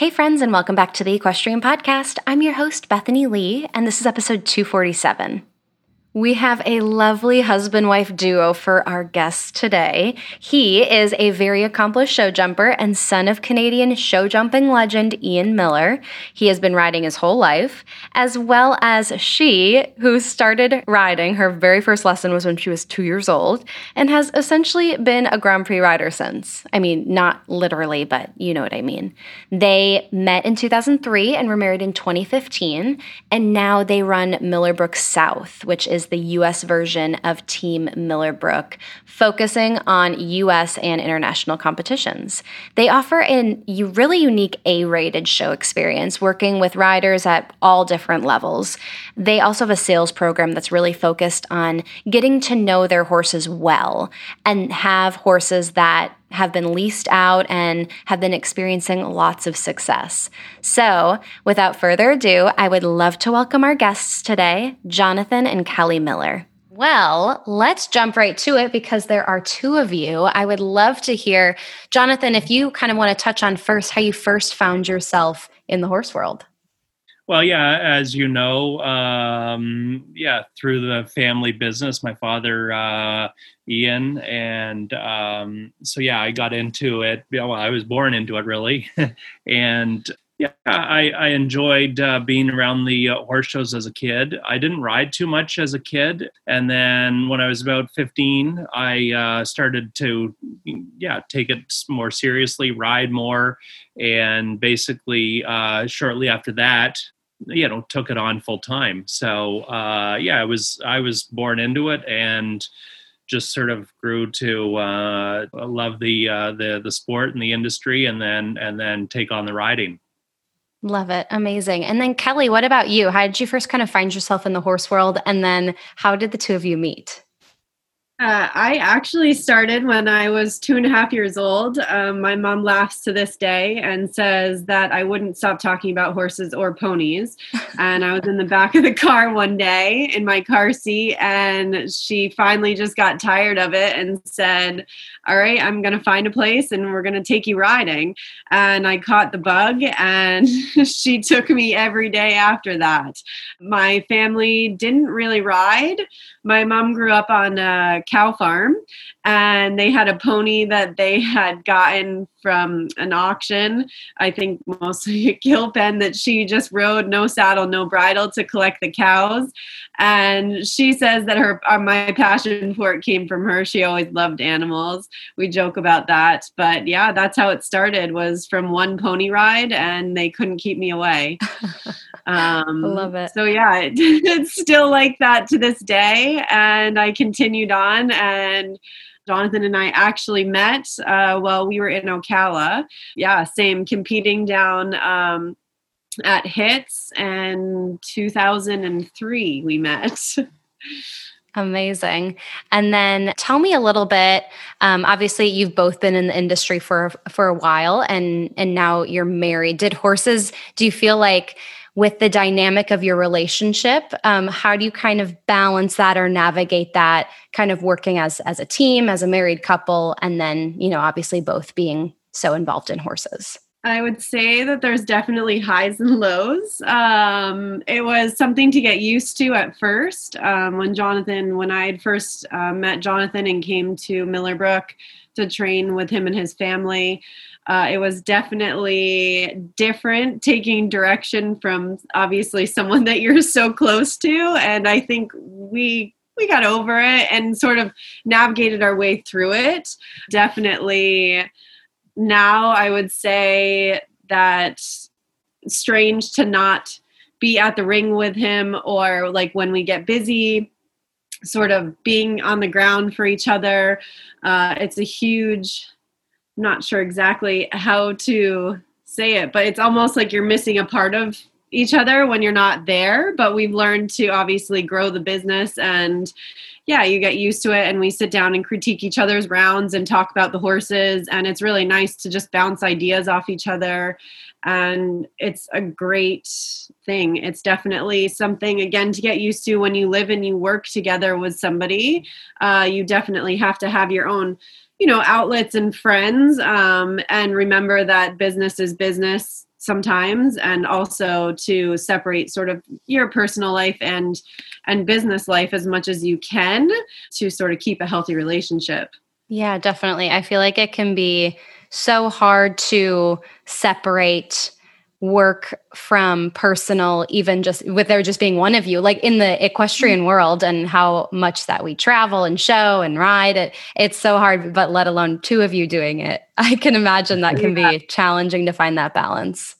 Hey, friends, and welcome back to the Equestrian Podcast. I'm your host, Bethany Lee, and this is episode 247. We have a lovely husband wife duo for our guest today. He is a very accomplished show jumper and son of Canadian show jumping legend Ian Millar. He has been riding his whole life, as well as she, who started riding. Her very first lesson was when she was two years old and has essentially been a Grand Prix rider since. I mean, not literally, but you know what I mean. They met in 2003 and were married in 2015, and now they run Millar Brooke South, which is is the US version of Team Millar Brooke, focusing on US and international competitions. They offer a really unique A rated show experience, working with riders at all different levels. They also have a sales program that's really focused on getting to know their horses well and have horses that have been leased out and have been experiencing lots of success. So, without further ado, I would love to welcome our guests today, Jonathon and Kelly Millar. Well, let's jump right to it because there are two of you. I would love to hear, Jonathon, if you kind of want to touch on first how you first found yourself in the horse world. Well, yeah, as you know, um, yeah, through the family business, my father, uh, Ian, and um, so yeah, I got into it. Well, I was born into it, really, and yeah, I, I enjoyed uh, being around the uh, horse shows as a kid. I didn't ride too much as a kid, and then when I was about 15, I uh, started to, yeah, take it more seriously, ride more, and basically, uh, shortly after that, you know took it on full time. So uh yeah i was i was born into it and just sort of grew to uh love the uh the the sport and the industry and then and then take on the riding. Love it. Amazing. And then kelly what about you? How did you first kind of find yourself in the horse world? And then how did the two of you meet uh, I actually started when I was two and a half years old. Um, my mom laughs to this day and says that I wouldn't stop talking about horses or ponies. and I was in the back of the car one day in my car seat, and she finally just got tired of it and said, All right, I'm going to find a place and we're going to take you riding. And I caught the bug, and she took me every day after that. My family didn't really ride. My mom grew up on a cow farm and they had a pony that they had gotten from an auction. I think mostly a kill pen that she just rode, no saddle, no bridle, to collect the cows. And she says that her uh, my passion for it came from her. She always loved animals. We joke about that, but yeah, that's how it started. Was from one pony ride, and they couldn't keep me away. Um, love it. So yeah, it, it's still like that to this day, and I continued on and Jonathon and I actually met uh, while we were in Ocala. Yeah, same, competing down um, at HITS, and 2003 we met. Amazing. And then tell me a little bit. Um, obviously, you've both been in the industry for for a while, and and now you're married. Did horses? Do you feel like with the dynamic of your relationship um, how do you kind of balance that or navigate that kind of working as as a team as a married couple and then you know obviously both being so involved in horses I would say that there's definitely highs and lows. Um, it was something to get used to at first. Um, when Jonathon, when I had first uh, met Jonathon and came to Millar Brooke to train with him and his family, uh, it was definitely different taking direction from obviously someone that you're so close to and i think we we got over it and sort of navigated our way through it. Definitely now i would say that strange to not be at the ring with him or like when we get busy sort of being on the ground for each other. Uh, it's a huge not sure exactly how to say it, but it's almost like you're missing a part of each other when you're not there, but we've learned to obviously grow the business and yeah, you get used to it. And we sit down and critique each other's rounds and talk about the horses. And it's really nice to just bounce ideas off each other and it's a great thing. It's definitely something again to get used to when you live and you work together with somebody. Uh, you definitely have to have your own you know outlets and friends um, and remember that business is business sometimes and also to separate sort of your personal life and and business life as much as you can to sort of keep a healthy relationship yeah definitely i feel like it can be so hard to separate work from personal even just with there just being one of you. Like in the equestrian world and how much that we travel and show and ride it it's so hard but let alone two of you doing it. I can imagine that can yeah. be challenging to find that balance.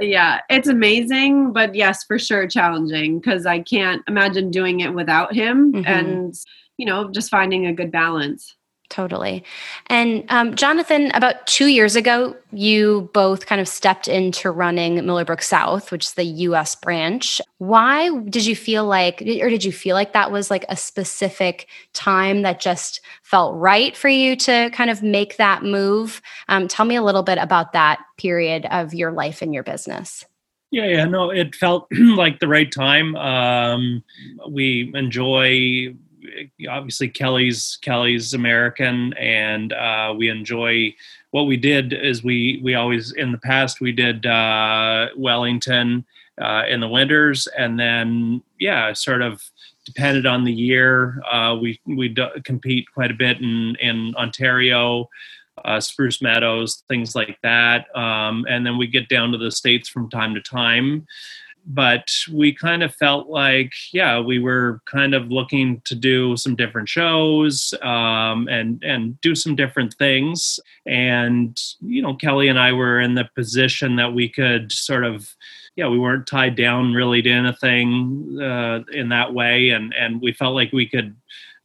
Yeah it's amazing but yes for sure challenging because i can't imagine doing it without him mm-hmm. and you know just finding a good balance Totally. And um, Jonathon, about two years ago, you both kind of stepped into running Millar Brooke South, which is the US branch. Why did you feel like, or did you feel like that was like a specific time that just felt right for you to kind of make that move? Um, tell me a little bit about that period of your life and your business. Yeah, yeah, no, it felt like the right time. Um, we enjoy obviously Kelly's Kelly's American, and uh, we enjoy what we did. Is we we always in the past we did uh, Wellington uh, in the winters, and then yeah, sort of depended on the year. Uh, we we compete quite a bit in in Ontario. Uh, Spruce Meadows, things like that, um, and then we get down to the states from time to time but we kind of felt like yeah we were kind of looking to do some different shows um, and and do some different things. And you know kelly and i were in the position that we could sort of yeah we weren't tied down really to anything uh, in that way. And and we felt like we could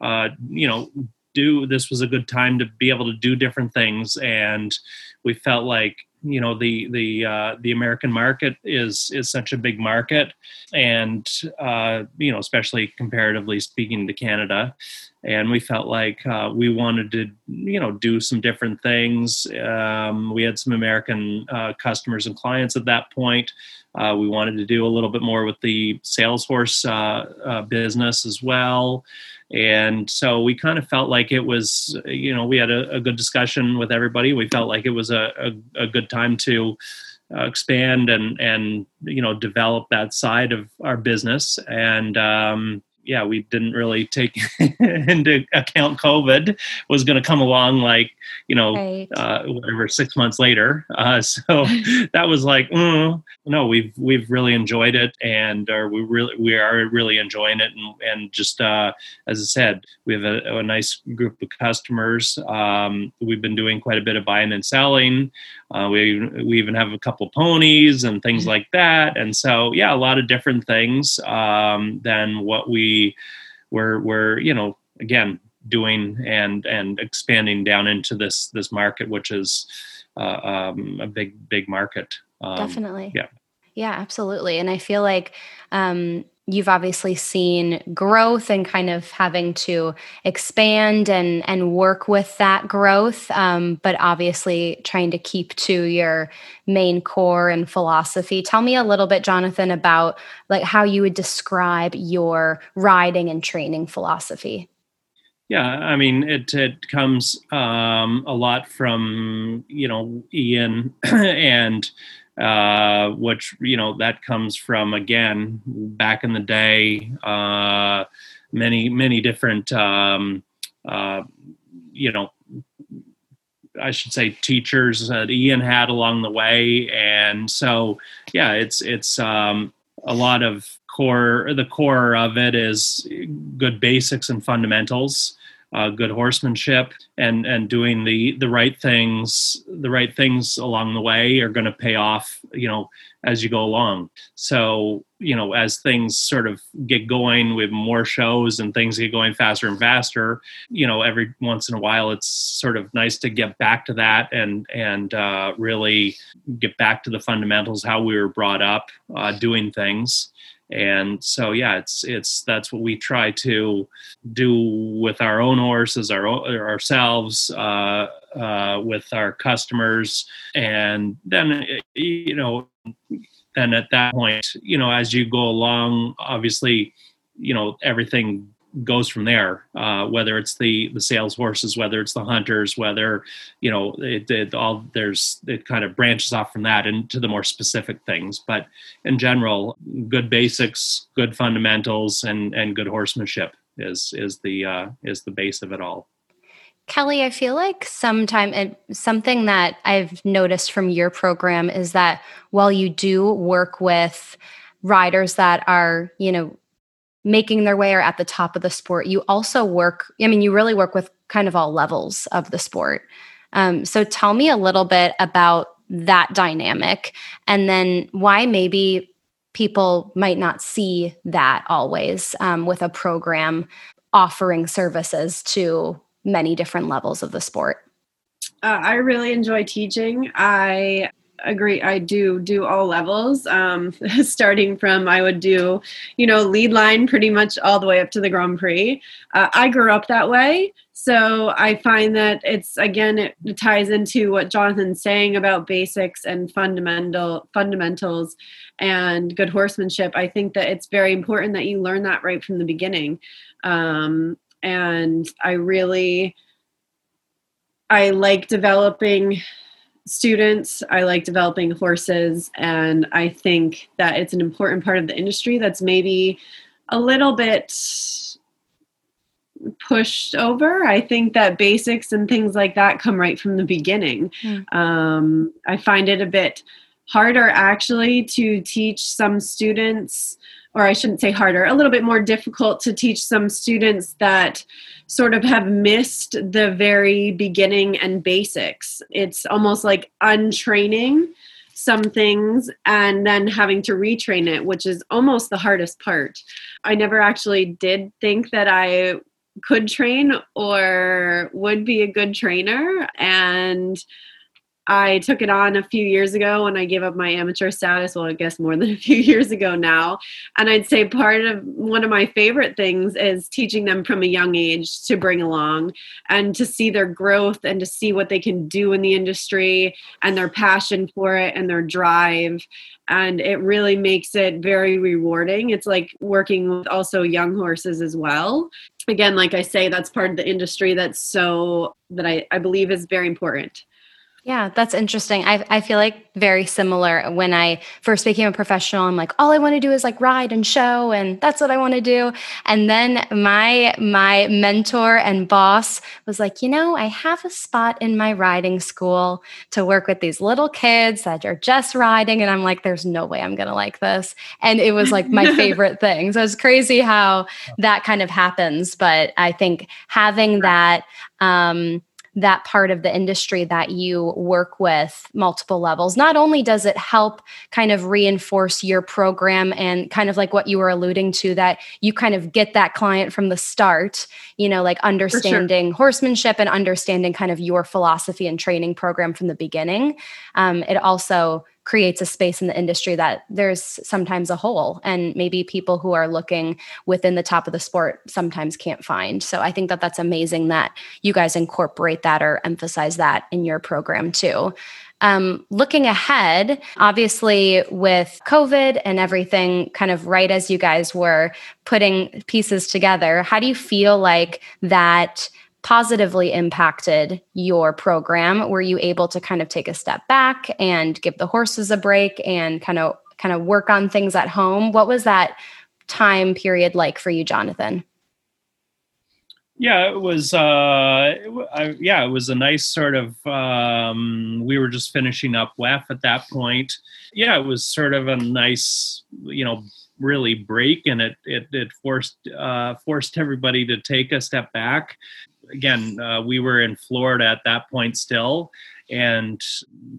uh, you know do this was a good time to be able to do different things. And we felt like you know the the uh, the American market is is such a big market, and uh, you know especially comparatively speaking to Canada, and we felt like uh, we wanted to you know do some different things. Um, we had some American uh, customers and clients at that point. Uh, we wanted to do a little bit more with the sales horse uh, business as well and so we kind of felt like it was you know we had a, a good discussion with everybody. We felt like it was a, a, a good time to uh, expand and and you know develop that side of our business. And um, yeah, we didn't really take into account COVID was going to come along like, you know, right. uh, whatever, six months later. Uh, so that was like, mm, no, we've, we've really enjoyed it and or we really, we are really enjoying it. And, and just, uh, as I said, we have a, a nice group of customers. Um, we've been doing quite a bit of buying and selling. Uh, we we even have a couple ponies and things mm-hmm. like that, and so yeah, a lot of different things um, than what we were were you know again doing and and expanding down into this this market, which is uh, um, a big big market. Um, Definitely. Yeah. Yeah, absolutely. And I feel like um, you've obviously seen growth and kind of having to expand and and work with that growth um, but obviously trying to keep to your main core and philosophy. Tell me a little bit jonathon about like how you would describe your riding and training philosophy. Yeah i mean it it comes um, a lot from you know ian and uh, which you know that comes from again back in the day, uh, many many different um, uh, you know I should say teachers that Ian had along the way, and so yeah, it's it's um, a lot of core. The core of it is good basics and fundamentals. Uh, good horsemanship and and doing the the right things the right things along the way are going to pay off you know as you go along. So you know as things sort of get going with more shows and things get going faster and faster you know every once in a while it's sort of nice to get back to that and and uh, really get back to the fundamentals how we were brought up uh, doing things and so yeah it's it's that's what we try to do with our own horses our ourselves uh, uh, with our customers. And then you know then at that point you know as you go along obviously you know everything goes from there. Uh, whether it's the the sales horses, whether it's the hunters, whether you know it, it, all there's it kind of branches off from that into the more specific things. But in general, good basics, good fundamentals, and and good horsemanship is is the uh, is the base of it all. Kelly, I feel like sometime it, something that I've noticed from your program is that while you do work with riders that are, you know, making their way or at the top of the sport, you also work, I mean, you really work with kind of all levels of the sport. Um, so tell me a little bit about that dynamic and then why maybe people might not see that always um, with a program offering services to many different levels of the sport. Uh, I really enjoy teaching. I agree i do do all levels. Um, starting from i would do you know lead line pretty much all the way up to the grand prix. Uh, i grew up that way. So i find that it's again it ties into what jonathon's saying about basics and fundamental fundamentals and good horsemanship. I think that it's very important that you learn that right from the beginning. Um, and i really i like developing students. I like developing horses, and I think that it's an important part of the industry that's maybe a little bit pushed over. I think that basics and things like that come right from the beginning. Mm. Um, I find it a bit harder actually to teach some students or I shouldn't say harder, a little bit more difficult to teach some students that sort of have missed the very beginning and basics. It's almost like untraining some things and then having to retrain it, which is almost the hardest part. I never actually did think that I could train or would be a good trainer. And I took it on a few years ago when I gave up my amateur status. Well, I guess more than a few years ago now. And I'd say part of one of my favorite things is teaching them from a young age to bring along and to see their growth and to see what they can do in the industry and their passion for it and their drive. And it really makes it very rewarding. It's like working with also young horses as well. Again, like I say, that's part of the industry that's so, that I, I believe is very important. Yeah, that's interesting. I, I feel like very similar when I first became a professional. I'm like, all I want to do is like ride and show, and that's what I want to do. And then my my mentor and boss was like, you know, I have a spot in my riding school to work with these little kids that are just riding, and I'm like, there's no way I'm gonna like this. And it was like my favorite thing. So it's crazy how that kind of happens. But I think having that. Um, that part of the industry that you work with multiple levels not only does it help kind of reinforce your program and kind of like what you were alluding to that you kind of get that client from the start you know like understanding sure. horsemanship and understanding kind of your philosophy and training program from the beginning um, it also creates a space in the industry that there's sometimes a hole and maybe people who are looking within the top of the sport sometimes can't find. So i think that that's amazing that you guys incorporate that or emphasize that in your program too. Um, looking ahead, obviously, with COVID and everything kind of right as you guys were putting pieces together, how do you feel like that positively impacted your program? Were you able to kind of take a step back and give the horses a break and kind of kind of work on things at home? What was that time period like for you, Jonathon? Yeah, it was. Uh, I, yeah, it was a nice sort of. Um, we were just finishing up WEF at that point. Yeah, it was sort of a nice, you know, really break, and it it, it forced uh, forced everybody to take a step back again, uh, we were in Florida at that point still, and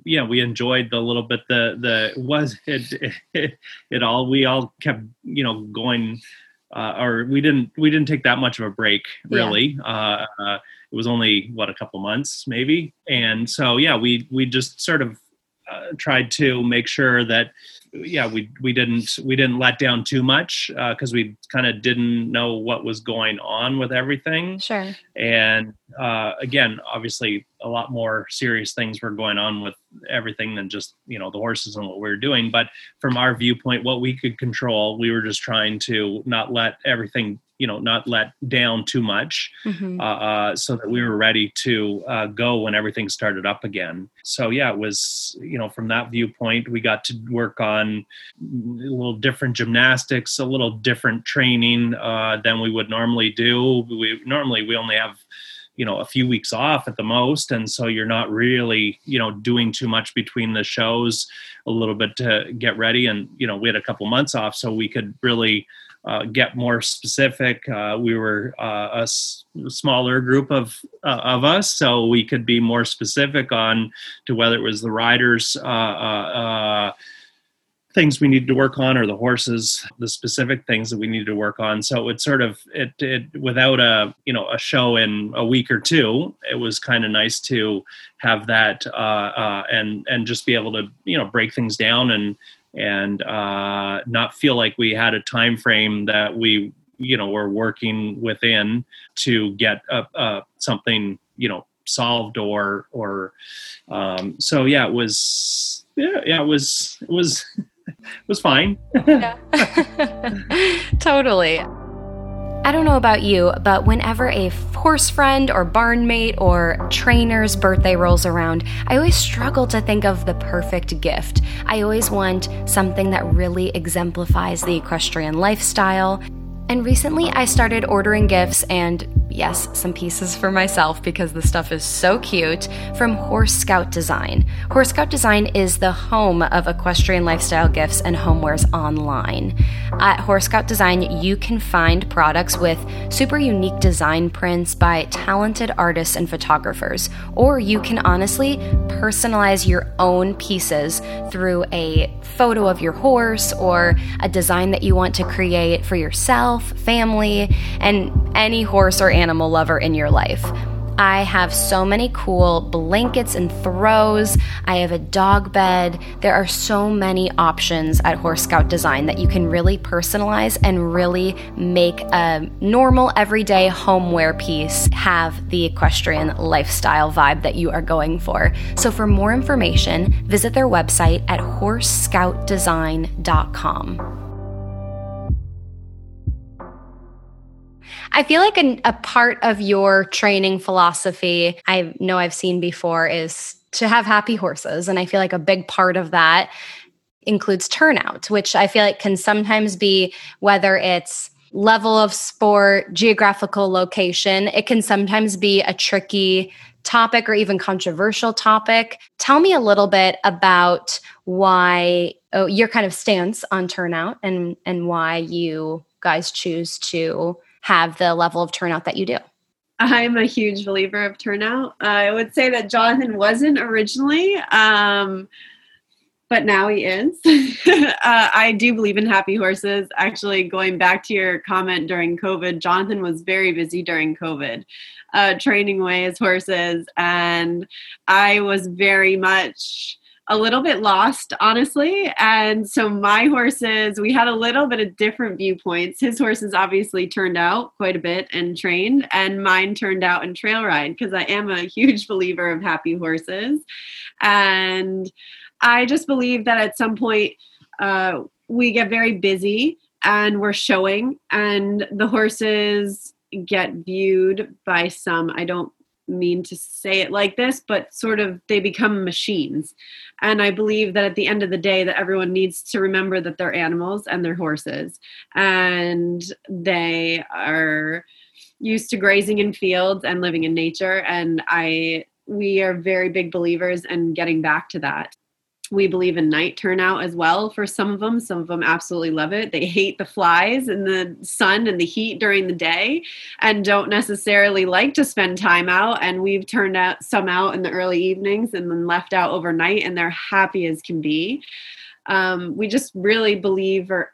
yeah, we enjoyed the little bit the the was it it, it all we all kept you know going. Uh, or we didn't we didn't take that much of a break really. Yeah. Uh, uh, it was only what a couple months maybe, and so yeah, we we just sort of uh, tried to make sure that yeah we we didn't we didn't let down too much because uh, we kind of didn't know what was going on with everything. Sure. And uh, again obviously a lot more serious things were going on with everything than just you know the horses and what we were doing. But from our viewpoint what we could control we were just trying to not let everything you know not let down too much mm-hmm. uh, uh, so that we were ready to uh, go when everything started up again. So yeah it was you know from that viewpoint we got to work on a little different gymnastics a little different training uh, than we would normally do. We normally we only have you know a few weeks off at the most and so you're not really you know doing too much between the shows a little bit to get ready. And you know we had a couple months off so we could really uh, get more specific. Uh, we were uh, a s- smaller group of uh, of us, so we could be more specific on to whether it was the riders. Uh, uh, things we needed to work on or the horses the specific things that we needed to work on so it sort of it, it without a you know a show in a week or two it was kind of nice to have that and and just be able to you know break things down and and uh, not feel like we had a time frame that we you know were working within to get a, a something you know solved or or um, so yeah it was yeah yeah it was it was it was fine. Yeah. Totally I don't know about you, but whenever a horse friend or barn mate or trainer's birthday rolls around, I always struggle to think of the perfect gift. I always want something that really exemplifies the equestrian lifestyle. And recently I started ordering gifts and yes, some pieces for myself because the stuff is so cute from Horse Scout Design. Horse Scout Design is the home of equestrian lifestyle gifts and homewares online. At Horse Scout Design, you can find products with super unique design prints by talented artists and photographers, or you can honestly personalize your own pieces through a photo of your horse or a design that you want to create for yourself, family, and any horse or animal lover in your life. I have so many cool blankets and throws. I have a dog bed. There are so many options at Horse Scout Design that you can really personalize and really make a normal, everyday homeware piece have the equestrian lifestyle vibe that you are going for. So, for more information, visit their website at horsescoutdesign.com. I feel like a, a part of your training philosophy, I know I've seen before, is to have happy horses. And I feel like a big part of that includes turnout, which I feel like can sometimes be whether it's level of sport, geographical location, it can sometimes be a tricky topic or even controversial topic. Tell me a little bit about why oh, your kind of stance on turnout and and why you guys choose to have the level of turnout that you do? I'm a huge believer of turnout. I would say that Jonathon wasn't originally, um, but now he is. uh, I do believe in happy horses. Actually, going back to your comment during COVID, Jonathon was very busy during COVID, uh, training away his horses, and I was very much a little bit lost, honestly. And so my horses, we had a little bit of different viewpoints. His horses obviously turned out quite a bit and trained, and mine turned out in trail ride because I am a huge believer of happy horses. And I just believe that at some point uh, we get very busy and we're showing, and the horses get viewed by some. I don't mean to say it like this, but sort of they become machines. And I believe that at the end of the day, that everyone needs to remember that they're animals and they're horses, and they are used to grazing in fields and living in nature. And I, we are very big believers in getting back to that. We believe in night turnout as well for some of them. Some of them absolutely love it. They hate the flies and the sun and the heat during the day and don't necessarily like to spend time out. And we've turned out some out in the early evenings and then left out overnight, and they're happy as can be. Um, we just really believe, or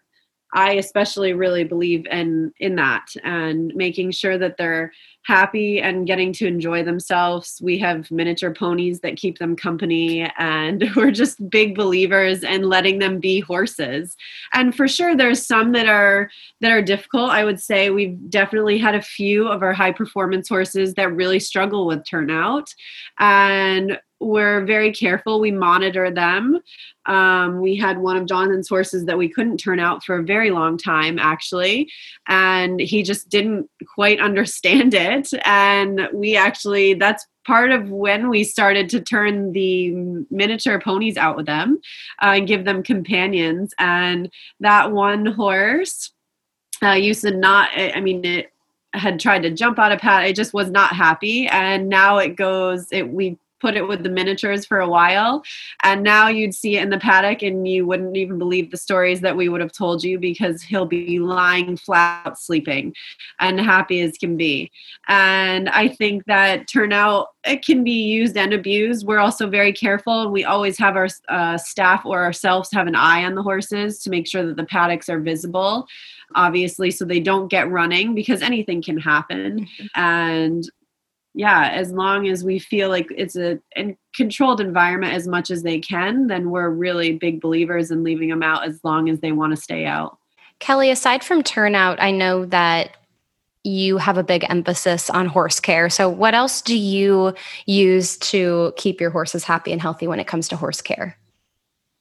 I especially really believe in in that and making sure that they're happy and getting to enjoy themselves. We have miniature ponies that keep them company and we're just big believers in letting them be horses. And for sure there's some that are that are difficult. I would say we've definitely had a few of our high performance horses that really struggle with turnout and we're very careful. We monitor them. Um, we had one of Jonathon's horses that we couldn't turn out for a very long time, actually, and he just didn't quite understand it. And we actually, that's part of when we started to turn the miniature ponies out with them uh, and give them companions. And that one horse uh, used to not, I mean, it had tried to jump out of pad. It just was not happy. And now it goes, it, we put it with the miniatures for a while. And now you'd see it in the paddock and you wouldn't even believe the stories that we would have told you because he'll be lying flat sleeping and happy as can be. And i think that turnout it can be used and abused. We're also very careful. We always have our uh, staff or ourselves have an eye on the horses to make sure that the paddocks are visible obviously so they don't get running because anything can happen. Mm-hmm. and yeah, as long as we feel like it's a, controlled environment as much as they can, then we're really big believers in leaving them out as long as they want to stay out. Kelly, aside from turnout, I know that you have a big emphasis on horse care. So, what else do you use to keep your horses happy and healthy when it comes to horse care?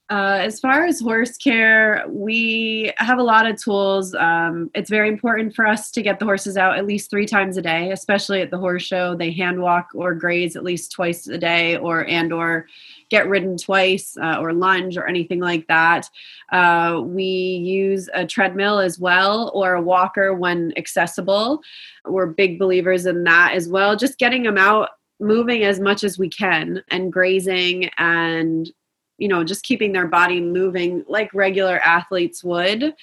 Uh, as far as horse care, we have a lot of tools. Um, it's very important for us to get the horses out at least three times a day, especially at the horse show. They hand walk or graze at least twice a day, or and or get ridden twice, uh, or lunge or anything like that. Uh, we use a treadmill as well, or a walker when accessible. We're big believers in that as well. Just getting them out moving as much as we can and grazing and you know just keeping their body moving like regular athletes would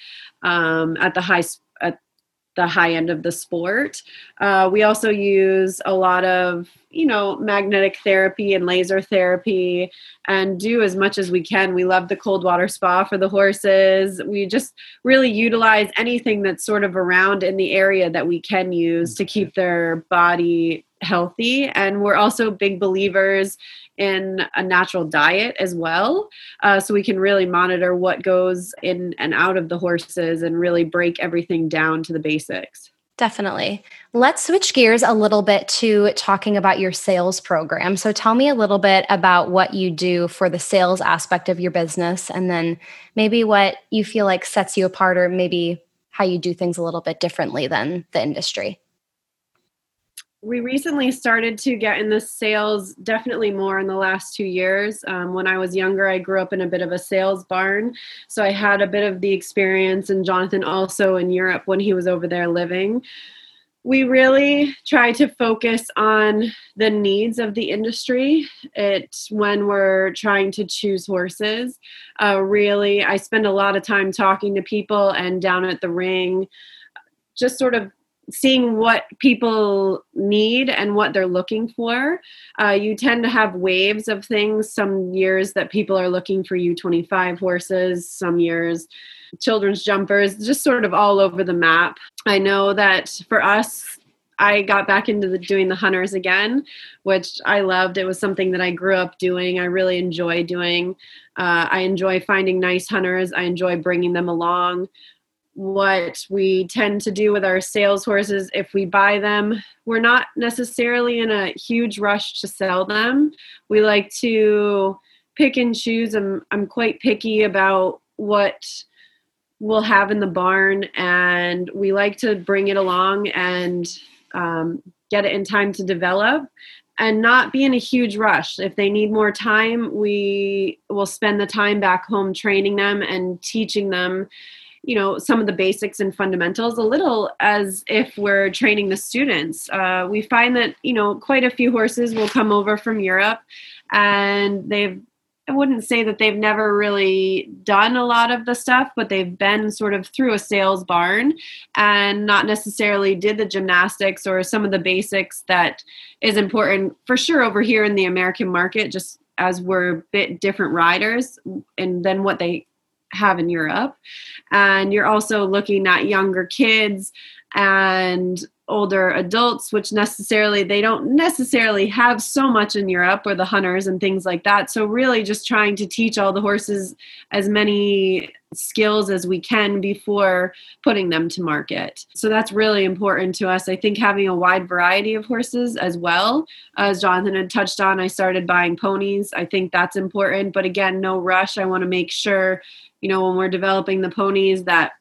um, at the high at the high end of the sport. Uh, we also use a lot of you know magnetic therapy and laser therapy and do as much as we can we love the cold water spa for the horses we just really utilize anything that's sort of around in the area that we can use to keep their body healthy and we're also big believers in a natural diet as well. Uh, so we can really monitor what goes in and out of the horses and really break everything down to the basics. Definitely. Let's switch gears a little bit to talking about your sales program. So, tell me a little bit about what you do for the sales aspect of your business, and then maybe what you feel like sets you apart, or maybe how you do things a little bit differently than the industry we recently started to get in the sales definitely more in the last two years. Um, when I was younger, I grew up in a bit of a sales barn. So I had a bit of the experience, and Jonathon also in Europe when he was over there living. We really try to focus on the needs of the industry. It when we're trying to choose horses. Uh, really, I spend a lot of time talking to people and down at the ring, just sort of seeing what people need and what they're looking for. Uh, you tend to have waves of things. Some years that people are looking for U25 horses, some years children's jumpers, just sort of all over the map. I know that for us, I got back into the, doing the hunters again, which I loved. It was something that I grew up doing. I really enjoy doing. Uh, I enjoy finding nice hunters. I enjoy bringing them along what we tend to do with our sales horses if we buy them. We're not necessarily in a huge rush to sell them. We like to pick and choose. I'm, I'm quite picky about what we'll have in the barn and we like to bring it along and um, get it in time to develop and not be in a huge rush. If they need more time, we will spend the time back home training them and teaching them you know some of the basics and fundamentals a little as if we're training the students. Uh, we find that you know quite a few horses will come over from europe and they've I wouldn't say that they've never really done a lot of the stuff, but they've been sort of through a sales barn and not necessarily did the gymnastics or some of the basics that is important for sure over here in the American market, just as we're a bit different riders and then what they have in Europe. And you're also looking at younger kids and older adults which necessarily they don't necessarily have so much in Europe or the hunters and things like that. So really just trying to teach all the horses as many skills as we can before putting them to market. So that's really important to us. I think having a wide variety of horses as well. As jonathon had touched on i started buying ponies. I think that's important. But again no rush. I want to make sure you know when we're developing the ponies that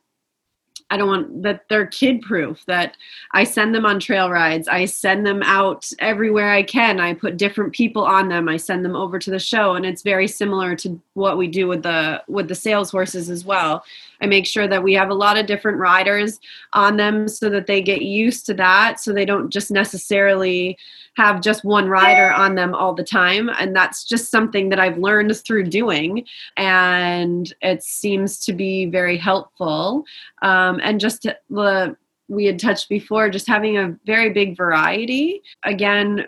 I don't want that they're kid proof, that I send them on trail rides. I send them out everywhere I can. I put different people on them. I send them over to the show and it's very similar to what we do with the with the sales horses as well. I make sure that we have a lot of different riders on them so that they get used to that so they don't just necessarily have just one rider on them all the time. And that's just something that I've learned through doing and it seems to be very helpful. Um, and just the we had touched before just having a very big variety. Again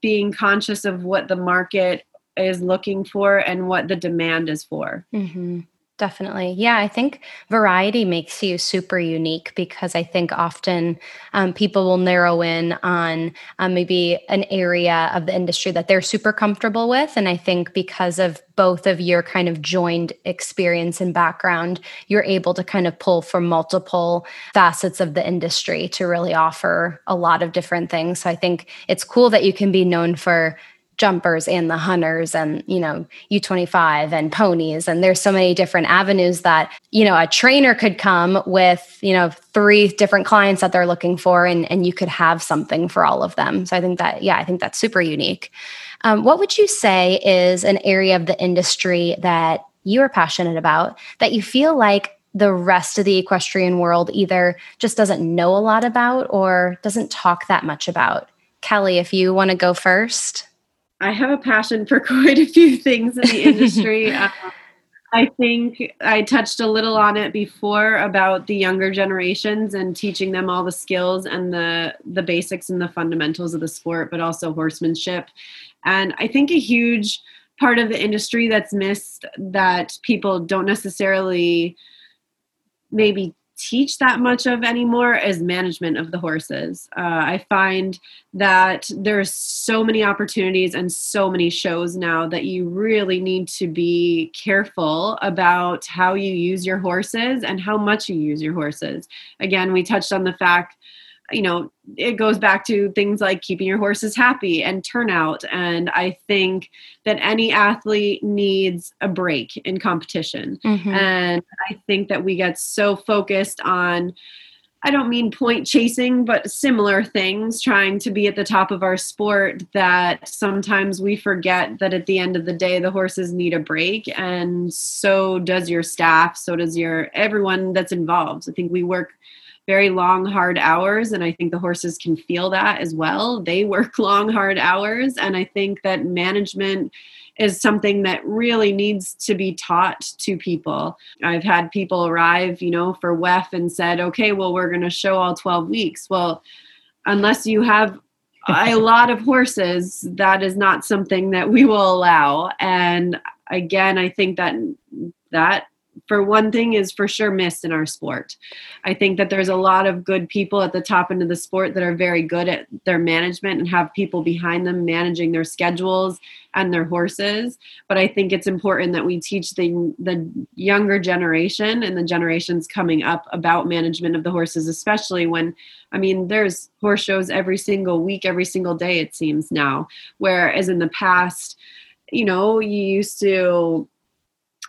being conscious of what the market is looking for and what the demand is for. Mm-hmm. Definitely. Yeah, I think variety makes you super unique because I think often um, people will narrow in on um, maybe an area of the industry that they're super comfortable with. And I think because of both of your kind of joined experience and background, you're able to kind of pull from multiple facets of the industry to really offer a lot of different things. So I think it's cool that you can be known for jumpers and the hunters and you know u25 and ponies. And there's so many different avenues that you know a trainer could come with you know three different clients that they're looking for and and you could have something for all of them. So i think that yeah i think that's super unique. Um, what would you say is an area of the industry that you are passionate about that you feel like the rest of the equestrian world either just doesn't know a lot about or doesn't talk that much about? Kelly if you want to go first I have a passion for quite a few things in the industry. uh, I think I touched a little on it before about the younger generations and teaching them all the skills and the the basics and the fundamentals of the sport, but also horsemanship. And I think a huge part of the industry that's missed that people don't necessarily maybe teach that much of anymore is management of the horses. Uh, I find that there's so many opportunities and so many shows now that you really need to be careful about how you use your horses and how much you use your horses. Again, we touched on the fact you know it goes back to things like keeping your horses happy and turnout and i think that any athlete needs a break in competition. Mm-hmm. and i think that we get so focused on i don't mean point chasing but similar things trying to be at the top of our sport that sometimes we forget that at the end of the day the horses need a break. And so does your staff so does your everyone that's involved. I think we work very long, hard hours. And I think the horses can feel that as well. They work long, hard hours. And I think that management is something that really needs to be taught to people. I've had people arrive, you know, for WEF and said, okay, well, we're going to show all 12 weeks. Well, unless you have a lot of horses, that is not something that we will allow. And again, I think that that for one thing is for sure missed in our sport. I think that there's a lot of good people at the top end of the sport that are very good at their management and have people behind them managing their schedules and their horses. But I think it's important that we teach the the younger generation and the generations coming up about management of the horses, especially when I mean there's horse shows every single week, every single day it seems now. Whereas in the past, you know, you used to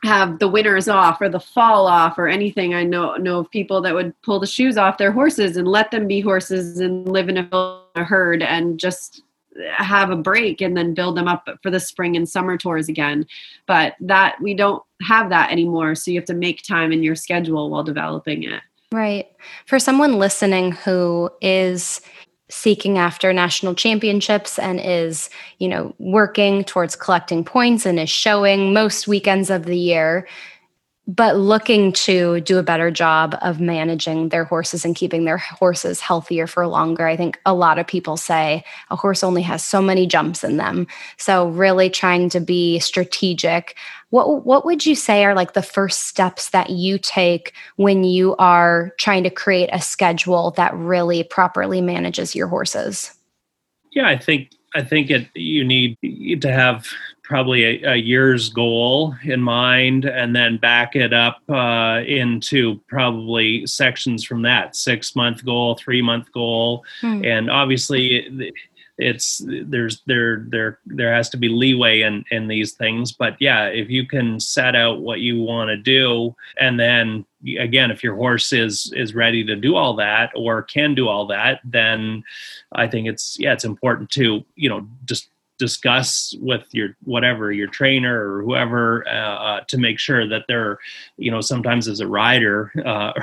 have the winters off or the fall off or anything. I know know of people that would pull the shoes off their horses and let them be horses and live in a, a herd and just have a break and then build them up for the spring and summer tours again. But that we don't have that anymore. So you have to make time in your schedule while developing it. Right. For someone listening who is seeking after national championships and is, you know, working towards collecting points and is showing most weekends of the year but looking to do a better job of managing their horses and keeping their horses healthier for longer. I think a lot of people say a horse only has so many jumps in them. So really trying to be strategic. What what would you say are like the first steps that you take when you are trying to create a schedule that really properly manages your horses? Yeah, I think I think it you need to have probably a, a, year's goal in mind and then back it up uh, into probably sections from that. Six month goal three month goal. Hmm. and obviously it's there's there there there has to be leeway in in these things. But yeah if you can set out what you want to do and then again if your horse is is ready to do all that or can do all that then i think it's yeah it's important to you know just discuss with your whatever your trainer or whoever uh, uh, to make sure that they're you know sometimes as a rider uh,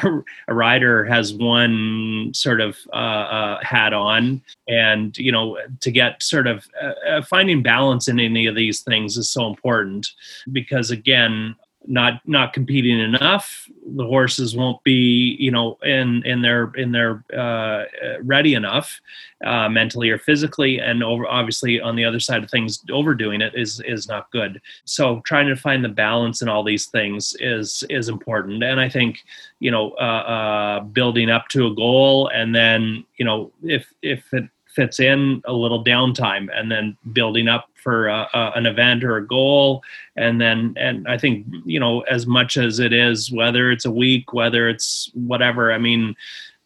a rider has one sort of uh, uh, hat on and you know to get sort of uh, finding balance in any of these things is so important because again not not competing enough. The horses won't be you know in in their in their uh, ready enough uh, mentally or physically. And over obviously on the other side of things overdoing it is is not good. So trying to find the balance in all these things is is important. And i think you know uh, uh building up to a goal and then you know if if it fits in a little downtime and then building up for an event or a goal. And then and i think you know as much as it is whether it's a week whether it's whatever i mean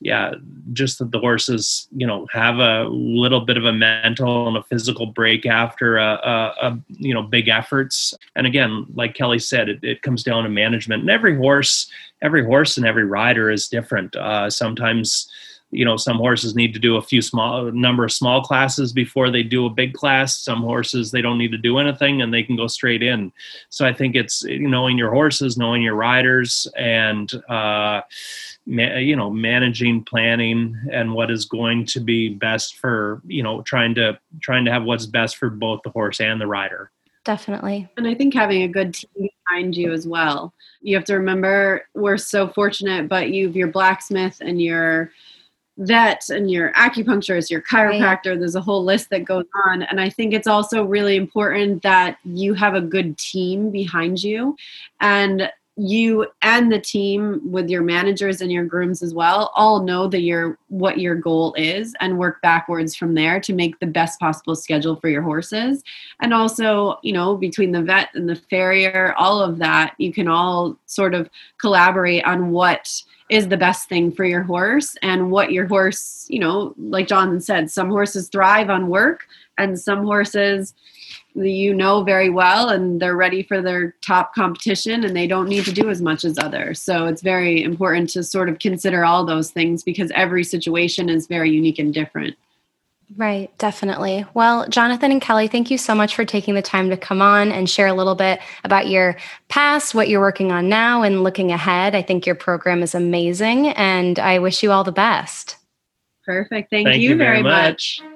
yeah just that the horses you know have a little bit of a mental and a physical break after a, a, a you know big efforts. And again like kelly said it, it comes down to management. And every horse every horse and every rider is different. Uh, sometimes you know some horses need to do a few small number of small classes before they do a big class. Some horses they don't need to do anything and they can go straight in. So i think it's knowing your horses knowing your riders and uh, ma- you know managing planning and what is going to be best for you know trying to trying to have what's best for both the horse and the rider. Definitely. And i think having a good team behind you as well. You have to remember we're so fortunate but you've your blacksmith and your vet and your acupuncturist, your chiropractor. Right. There's a whole list that goes on. And I think it's also really important that you have a good team behind you. And you and the team with your managers and your grooms as well all know that your what your goal is and work backwards from there to make the best possible schedule for your horses and also you know between the vet and the farrier all of that you can all sort of collaborate on what is the best thing for your horse and what your horse, you know, like Jonathon said, some horses thrive on work and some horses you know very well and they're ready for their top competition and they don't need to do as much as others. So it's very important to sort of consider all those things because every situation is very unique and different. Right, definitely. Well, Jonathon and Kelly, thank you so much for taking the time to come on and share a little bit about your past, what you're working on now, and looking ahead. I think your program is amazing, and I wish you all the best. Perfect. Thank, thank you, you, very, much. much.